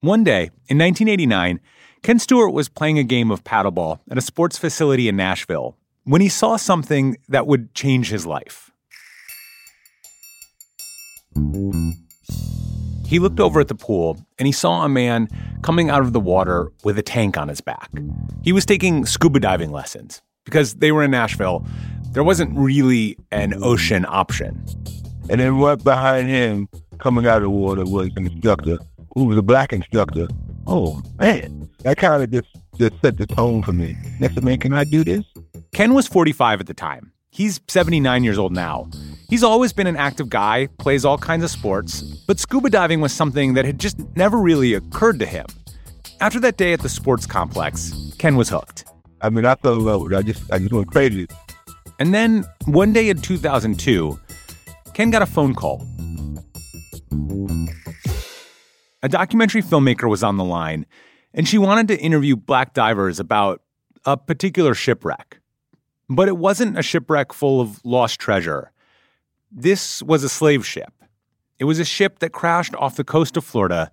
One day in 1989, Ken Stewart was playing a game of paddleball at a sports facility in Nashville when he saw something that would change his life. He looked over at the pool and he saw a man coming out of the water with a tank on his back. He was taking scuba diving lessons because they were in Nashville. There wasn't really an ocean option. And then right behind him, coming out of the water, was an instructor who was a black instructor. Oh man, that kind of just just set the tone for me. Next man, can I do this? Ken was 45 at the time. He's 79 years old now. He's always been an active guy, plays all kinds of sports, but scuba diving was something that had just never really occurred to him. After that day at the sports complex, Ken was hooked. I mean, I fell in love with it. I just, I just went crazy. And then one day in 2002, Ken got a phone call. A documentary filmmaker was on the line, and she wanted to interview black divers about a particular shipwreck. But it wasn't a shipwreck full of lost treasure. This was a slave ship. It was a ship that crashed off the coast of Florida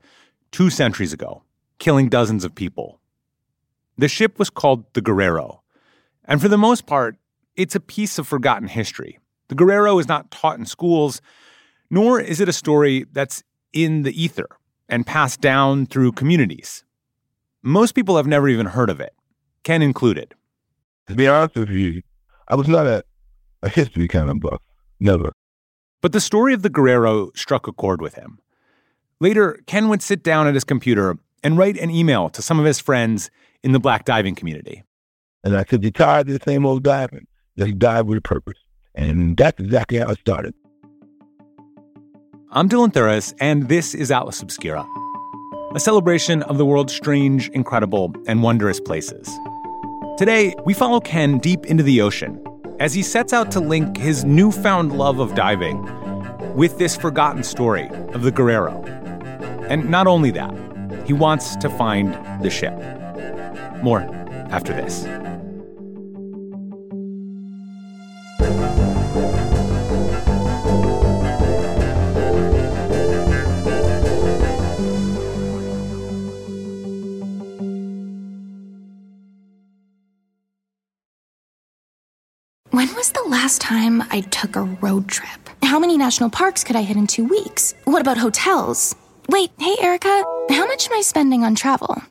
two centuries ago, killing dozens of people. The ship was called the Guerrero. And for the most part, it's a piece of forgotten history. The Guerrero is not taught in schools, nor is it a story that's in the ether and passed down through communities. Most people have never even heard of it, Ken included. To be honest with you, I was not a, a history kind of buff. Never. But the story of the Guerrero struck a chord with him. Later, Ken would sit down at his computer and write an email to some of his friends in the black diving community. And I said, You're tired of the same old diving. Just dive with a purpose. And that's exactly how it started. I'm Dylan Thuras, and this is Atlas Obscura, a celebration of the world's strange, incredible, and wondrous places. Today, we follow Ken deep into the ocean as he sets out to link his newfound love of diving with this forgotten story of the Guerrero. And not only that, he wants to find the ship. More after this. Last time I took a road trip? How many national parks could I hit in two weeks? What about hotels? Wait, hey, Erica, how much am I spending on travel?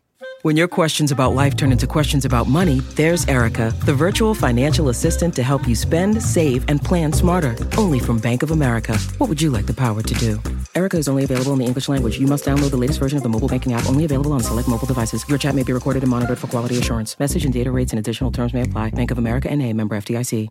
When your questions about life turn into questions about money, there's Erica, the virtual financial assistant to help you spend, save, and plan smarter. Only from Bank of America. What would you like the power to do? Erica is only available in the English language. You must download the latest version of the mobile banking app, only available on select mobile devices. Your chat may be recorded and monitored for quality assurance. Message and data rates and additional terms may apply. Bank of America and a member FDIC.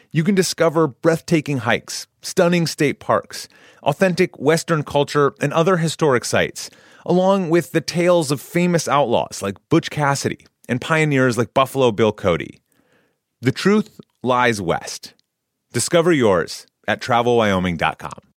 You can discover breathtaking hikes, stunning state parks, authentic Western culture, and other historic sites, along with the tales of famous outlaws like Butch Cassidy and pioneers like Buffalo Bill Cody. The truth lies west. Discover yours at travelwyoming.com.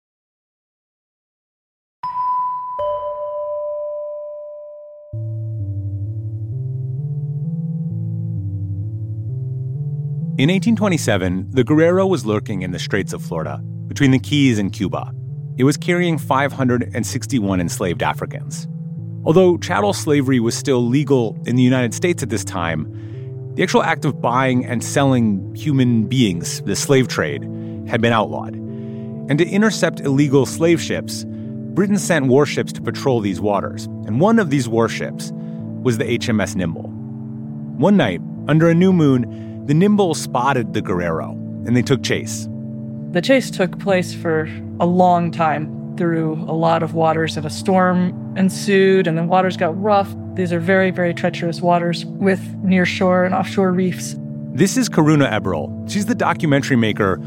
In 1827, the Guerrero was lurking in the Straits of Florida, between the Keys and Cuba. It was carrying 561 enslaved Africans. Although chattel slavery was still legal in the United States at this time, the actual act of buying and selling human beings, the slave trade, had been outlawed. And to intercept illegal slave ships, Britain sent warships to patrol these waters, and one of these warships was the HMS Nimble. One night, under a new moon, the Nimble spotted the Guerrero, and they took chase. The chase took place for a long time through a lot of waters, and a storm ensued, and the waters got rough. These are very, very treacherous waters with nearshore and offshore reefs. This is Karuna Eberl. She's the documentary maker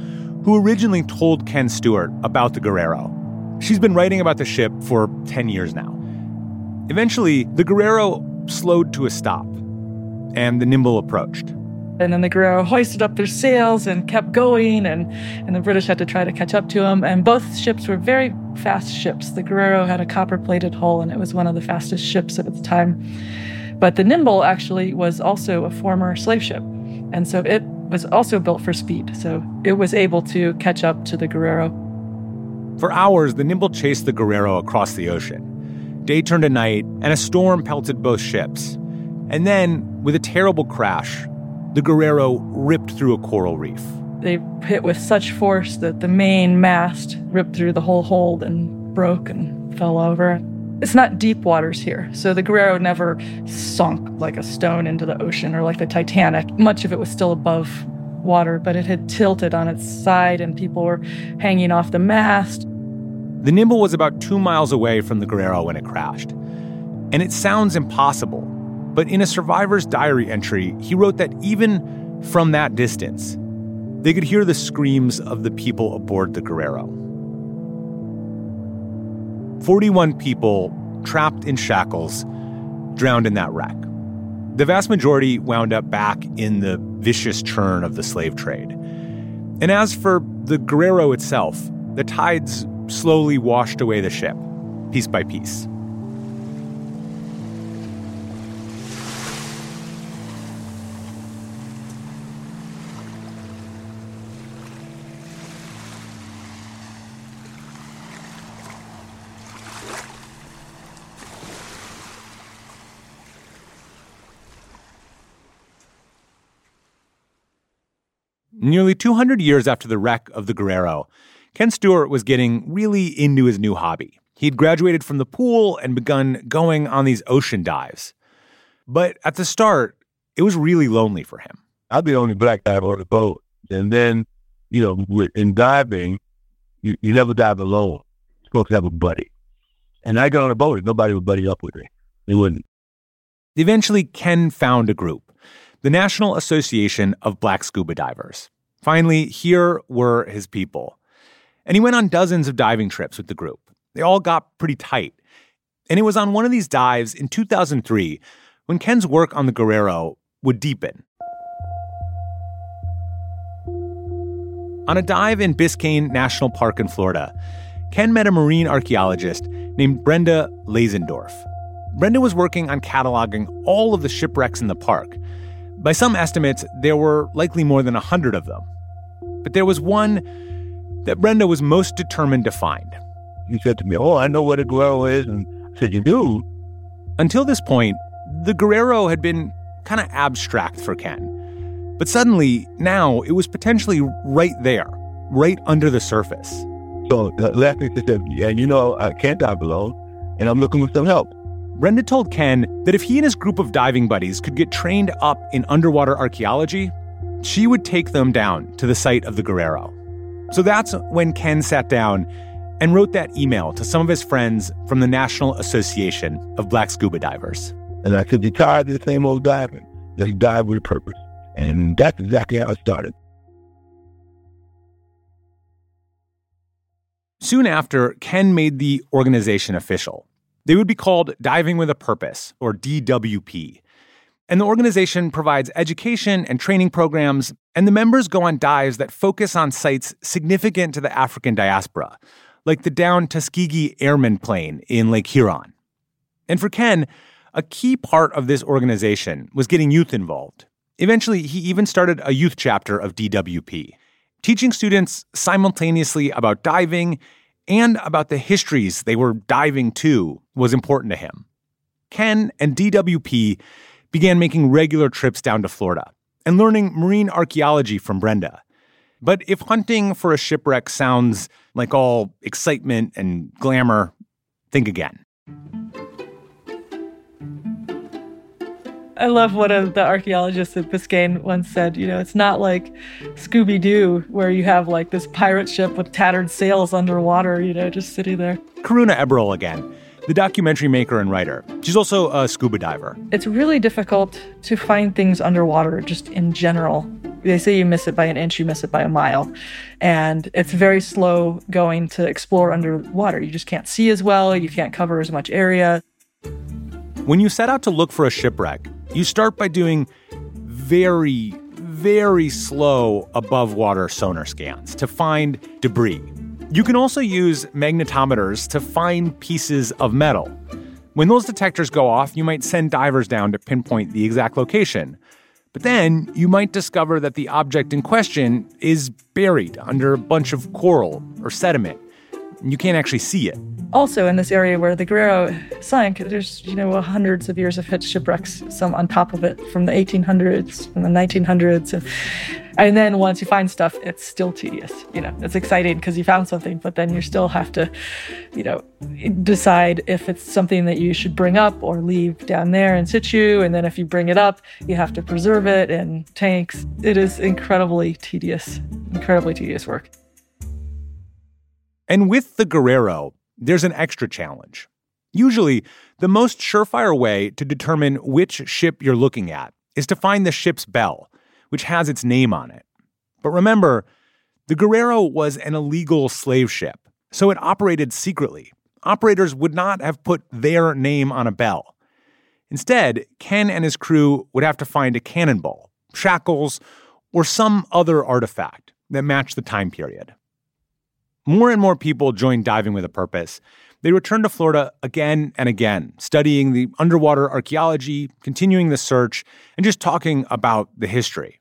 who originally told Ken Stewart about the Guerrero. She's been writing about the ship for 10 years now. Eventually, the Guerrero slowed to a stop, and the Nimble approached. And then the Guerrero hoisted up their sails and kept going, and, and the British had to try to catch up to them. And both ships were very fast ships. The Guerrero had a copper plated hull, and it was one of the fastest ships at its time. But the Nimble actually was also a former slave ship. And so it was also built for speed. So it was able to catch up to the Guerrero. For hours, the Nimble chased the Guerrero across the ocean. Day turned to night, and a storm pelted both ships. And then, with a terrible crash, the Guerrero ripped through a coral reef. They hit with such force that the main mast ripped through the whole hold and broke and fell over. It's not deep waters here, so the Guerrero never sunk like a stone into the ocean or like the Titanic. Much of it was still above water, but it had tilted on its side and people were hanging off the mast. The Nimble was about two miles away from the Guerrero when it crashed. And it sounds impossible, but in a survivor's diary entry, he wrote that even from that distance, they could hear the screams of the people aboard the Guerrero. 41 people trapped in shackles drowned in that wreck. The vast majority wound up back in the vicious churn of the slave trade. And as for the Guerrero itself, the tides slowly washed away the ship, piece by piece. Nearly 200 years after the wreck of the Guerrero, Ken Stewart was getting really into his new hobby. He'd graduated from the pool and begun going on these ocean dives. But at the start, it was really lonely for him. I'd be the only black diver on the boat. And then, you know, in diving, you, you never dive alone. You're supposed to have a buddy. And I got on a boat and nobody would buddy up with me. They wouldn't. Eventually, Ken found a group, the National Association of Black Scuba Divers. Finally, here were his people. And he went on dozens of diving trips with the group. They all got pretty tight. And it was on one of these dives in 2003 when Ken's work on the Guerrero would deepen. On a dive in Biscayne National Park in Florida, Ken met a marine archaeologist named Brenda Lanzendorf. Brenda was working on cataloging all of the shipwrecks in the park. By some estimates, there were likely more than 100 of them. But there was one that Brenda was most determined to find. He said to me, Oh, I know what a Guerrero is. And I said, You do? Until this point, the Guerrero had been kind of abstract for Ken. But suddenly, now it was potentially right there, right under the surface. So the last thing she said, Yeah, you know, I can't dive alone, and I'm looking for some help. Brenda told Ken that if he and his group of diving buddies could get trained up in underwater archaeology, she would take them down to the site of the Guerrero. So that's when Ken sat down and wrote that email to some of his friends from the National Association of Black Scuba Divers. And I said, You're tired of the same old diving. Just dive with a purpose. And that's exactly how it started. Soon after, Ken made the organization official. They would be called Diving with a Purpose, or DWP. And the organization provides education and training programs, and the members go on dives that focus on sites significant to the African diaspora, like the downed Tuskegee Airmen plane in Lake Huron. And for Ken, a key part of this organization was getting youth involved. Eventually, he even started a youth chapter of DWP, teaching students simultaneously about diving and about the histories they were diving to was important to him. Ken and DWP began making regular trips down to Florida and learning marine archaeology from Brenda. But if hunting for a shipwreck sounds like all excitement and glamour, think again. I love what a, the archaeologist at Biscayne once said. You know, it's not like Scooby Doo, where you have like this pirate ship with tattered sails underwater, you know, just sitting there. Karuna Eberl again, the documentary maker and writer. She's also a scuba diver. It's really difficult to find things underwater, just in general. They say you miss it by an inch, you miss it by a mile. And it's very slow going to explore underwater. You just can't see as well, you can't cover as much area. When you set out to look for a shipwreck, you start by doing very, very slow above water sonar scans to find debris. You can also use magnetometers to find pieces of metal. When those detectors go off, you might send divers down to pinpoint the exact location. But then you might discover that the object in question is buried under a bunch of coral or sediment. You can't actually see it also in this area where the Guerrero sank, there's you know hundreds of years of shipwrecks, some on top of it from the 1800s and the 1900s, and, and then once you find stuff, it's still tedious. You know, it's exciting because you found something, but then you still have to, you know, decide if it's something that you should bring up or leave down there in situ, and then if you bring it up, you have to preserve it in tanks. It is incredibly tedious, incredibly tedious work. And with the Guerrero, there's an extra challenge. Usually, the most surefire way to determine which ship you're looking at is to find the ship's bell, which has its name on it. But remember, the Guerrero was an illegal slave ship, so it operated secretly. Operators would not have put their name on a bell. Instead, Ken and his crew would have to find a cannonball, shackles, or some other artifact that matched the time period. More and more people joined Diving with a Purpose. They returned to Florida again and again, studying the underwater archaeology, continuing the search, and just talking about the history.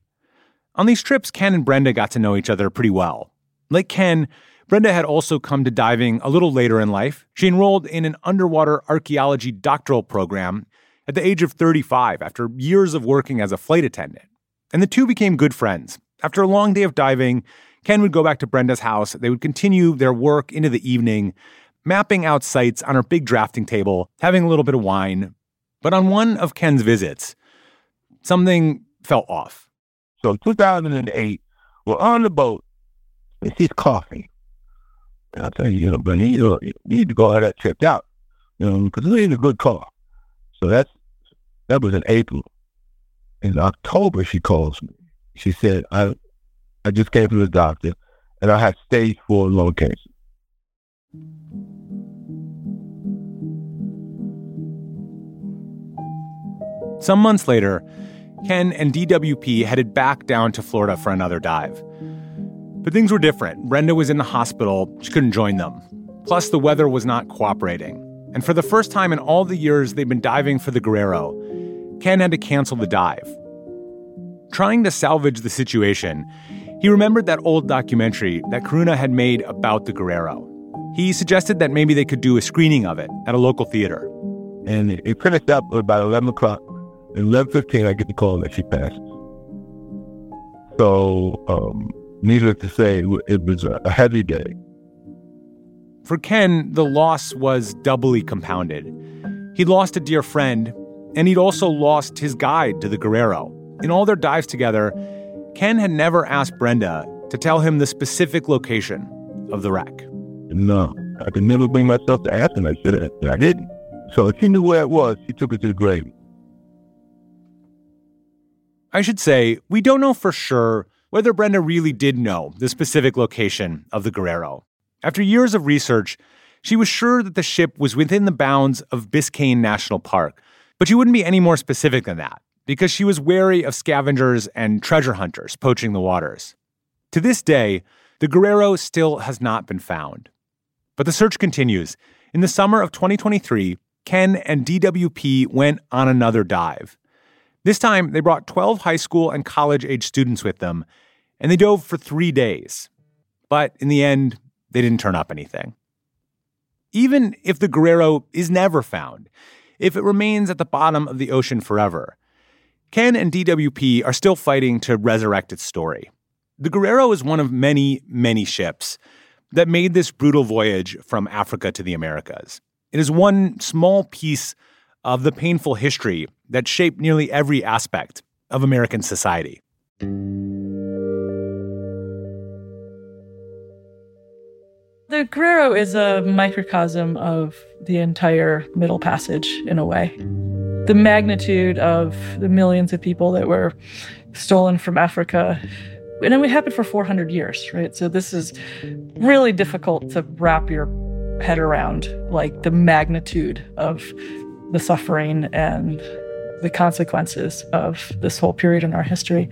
On these trips, Ken and Brenda got to know each other pretty well. Like Ken, Brenda had also come to diving a little later in life. She enrolled in an underwater archaeology doctoral program at the age of 35 after years of working as a flight attendant. And the two became good friends. After a long day of diving, Ken would go back to Brenda's house. They would continue their work into the evening, mapping out sites on her big drafting table, having a little bit of wine. But on one of Ken's visits, something felt off. So 2008, we're on the boat, and she's coughing. And I tell you, you know, but you, know, you need to go have that checked out, you know, because it ain't a good cough. So that's that was in April. In October, she calls me. She said, I I just came from the doctor, and I had stage four lung cancer. Some months later, Ken and DWP headed back down to Florida for another dive. But things were different. Brenda was in the hospital, she couldn't join them. Plus, the weather was not cooperating. And for the first time in all the years they've been diving for the Guerrero, Ken had to cancel the dive. Trying to salvage the situation, he remembered that old documentary that Karuna had made about the Guerrero. He suggested that maybe they could do a screening of it at a local theater. And it finished up about 11 o'clock. At 11.15, I get the call that she passed. So, um, needless to say, it was a heavy day. For Ken, the loss was doubly compounded. He'd lost a dear friend, and he'd also lost his guide to the Guerrero. In all their dives together, Ken had never asked Brenda to tell him the specific location of the wreck. No, I could never bring myself to ask and I I didn't. So if she knew where it was, she took it to the grave. I should say, we don't know for sure whether Brenda really did know the specific location of the Guerrero. After years of research, she was sure that the ship was within the bounds of Biscayne National Park, but she wouldn't be any more specific than that because she was wary of scavengers and treasure hunters poaching the waters. To this day, the Guerrero still has not been found. But the search continues. In the summer of 2023, Ken and DWP went on another dive. This time, they brought 12 high school and college age students with them, and they dove for three days. But in the end, they didn't turn up anything. Even if the Guerrero is never found, if it remains at the bottom of the ocean forever, Ken and DWP are still fighting to resurrect its story. The Guerrero is one of many, many ships that made this brutal voyage from Africa to the Americas. It is one small piece of the painful history that shaped nearly every aspect of American society. The Guerrero is a microcosm of the entire Middle Passage in a way the magnitude of the millions of people that were stolen from Africa. And it happened for 400 years, right? So this is really difficult to wrap your head around, like the magnitude of the suffering and the consequences of this whole period in our history.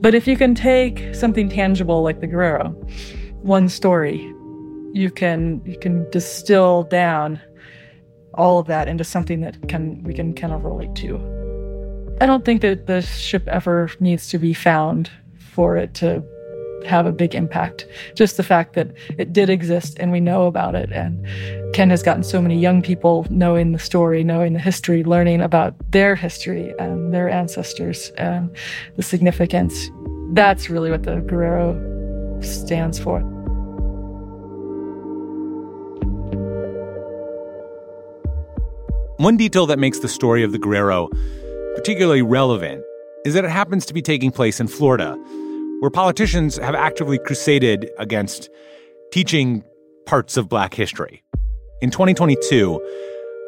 But if you can take something tangible like the Guerrero, one story, you can you can distill down all of that into something that can we can kind of relate to. I don't think that the ship ever needs to be found for it to have a big impact. Just the fact that it did exist and we know about it. And Ken has gotten so many young people knowing the story, knowing the history, learning about their history and their ancestors and the significance. That's really what the Guerrero stands for. One detail that makes the story of the Guerrero particularly relevant is that it happens to be taking place in Florida, where politicians have actively crusaded against teaching parts of black history. In 2022,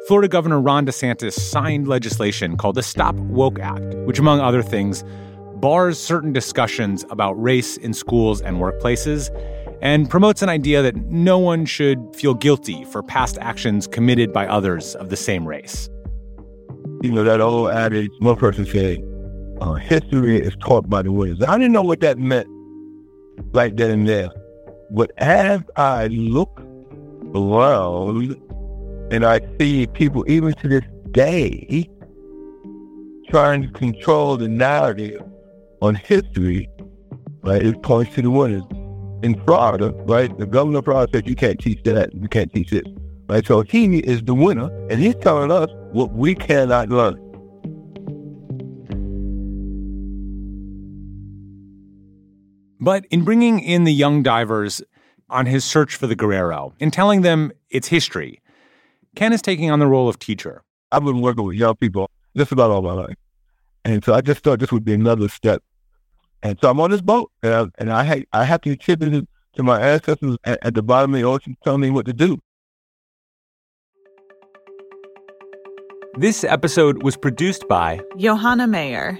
Florida Governor Ron DeSantis signed legislation called the Stop Woke Act, which, among other things, bars certain discussions about race in schools and workplaces and promotes an idea that no one should feel guilty for past actions committed by others of the same race. You know, that old adage, one person said, uh, history is taught by the winners. I didn't know what that meant right then and there. But as I look around and I see people, even to this day, trying to control the narrative on history, right, it points to the winners in Florida, right, the governor of Florida said you can't teach that, you can't teach this. Right? So he is the winner, and he's telling us what we cannot learn. But in bringing in the young divers on his search for the Guerrero, in telling them its history, Ken is taking on the role of teacher. I've been working with young people just about all my life. And so I just thought this would be another step and so I'm on this boat, and I, and I, ha- I have to chip into to my ancestors at, at the bottom of the ocean telling me what to do. This episode was produced by Johanna Mayer.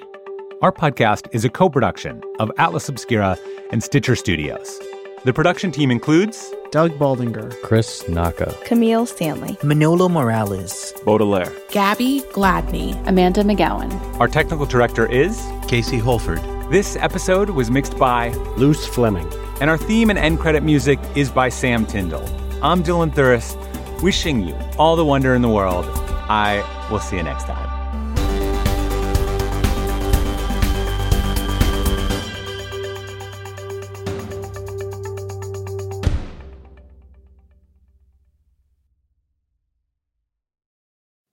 Our podcast is a co production of Atlas Obscura and Stitcher Studios. The production team includes Doug Baldinger, Chris Naka, Camille Stanley, Manolo Morales, Baudelaire, Gabby Gladney, Amanda McGowan. Our technical director is Casey Holford. This episode was mixed by Luz Fleming. And our theme and end credit music is by Sam Tyndall. I'm Dylan Thuras, wishing you all the wonder in the world. I will see you next time.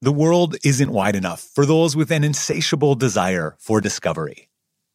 The world isn't wide enough for those with an insatiable desire for discovery.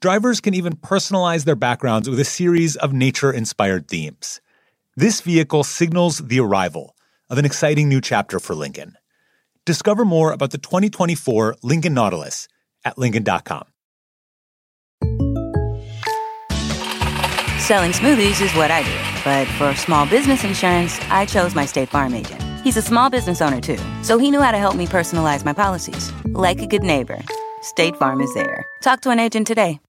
Drivers can even personalize their backgrounds with a series of nature inspired themes. This vehicle signals the arrival of an exciting new chapter for Lincoln. Discover more about the 2024 Lincoln Nautilus at Lincoln.com. Selling smoothies is what I do, but for small business insurance, I chose my State Farm agent. He's a small business owner too, so he knew how to help me personalize my policies. Like a good neighbor, State Farm is there. Talk to an agent today.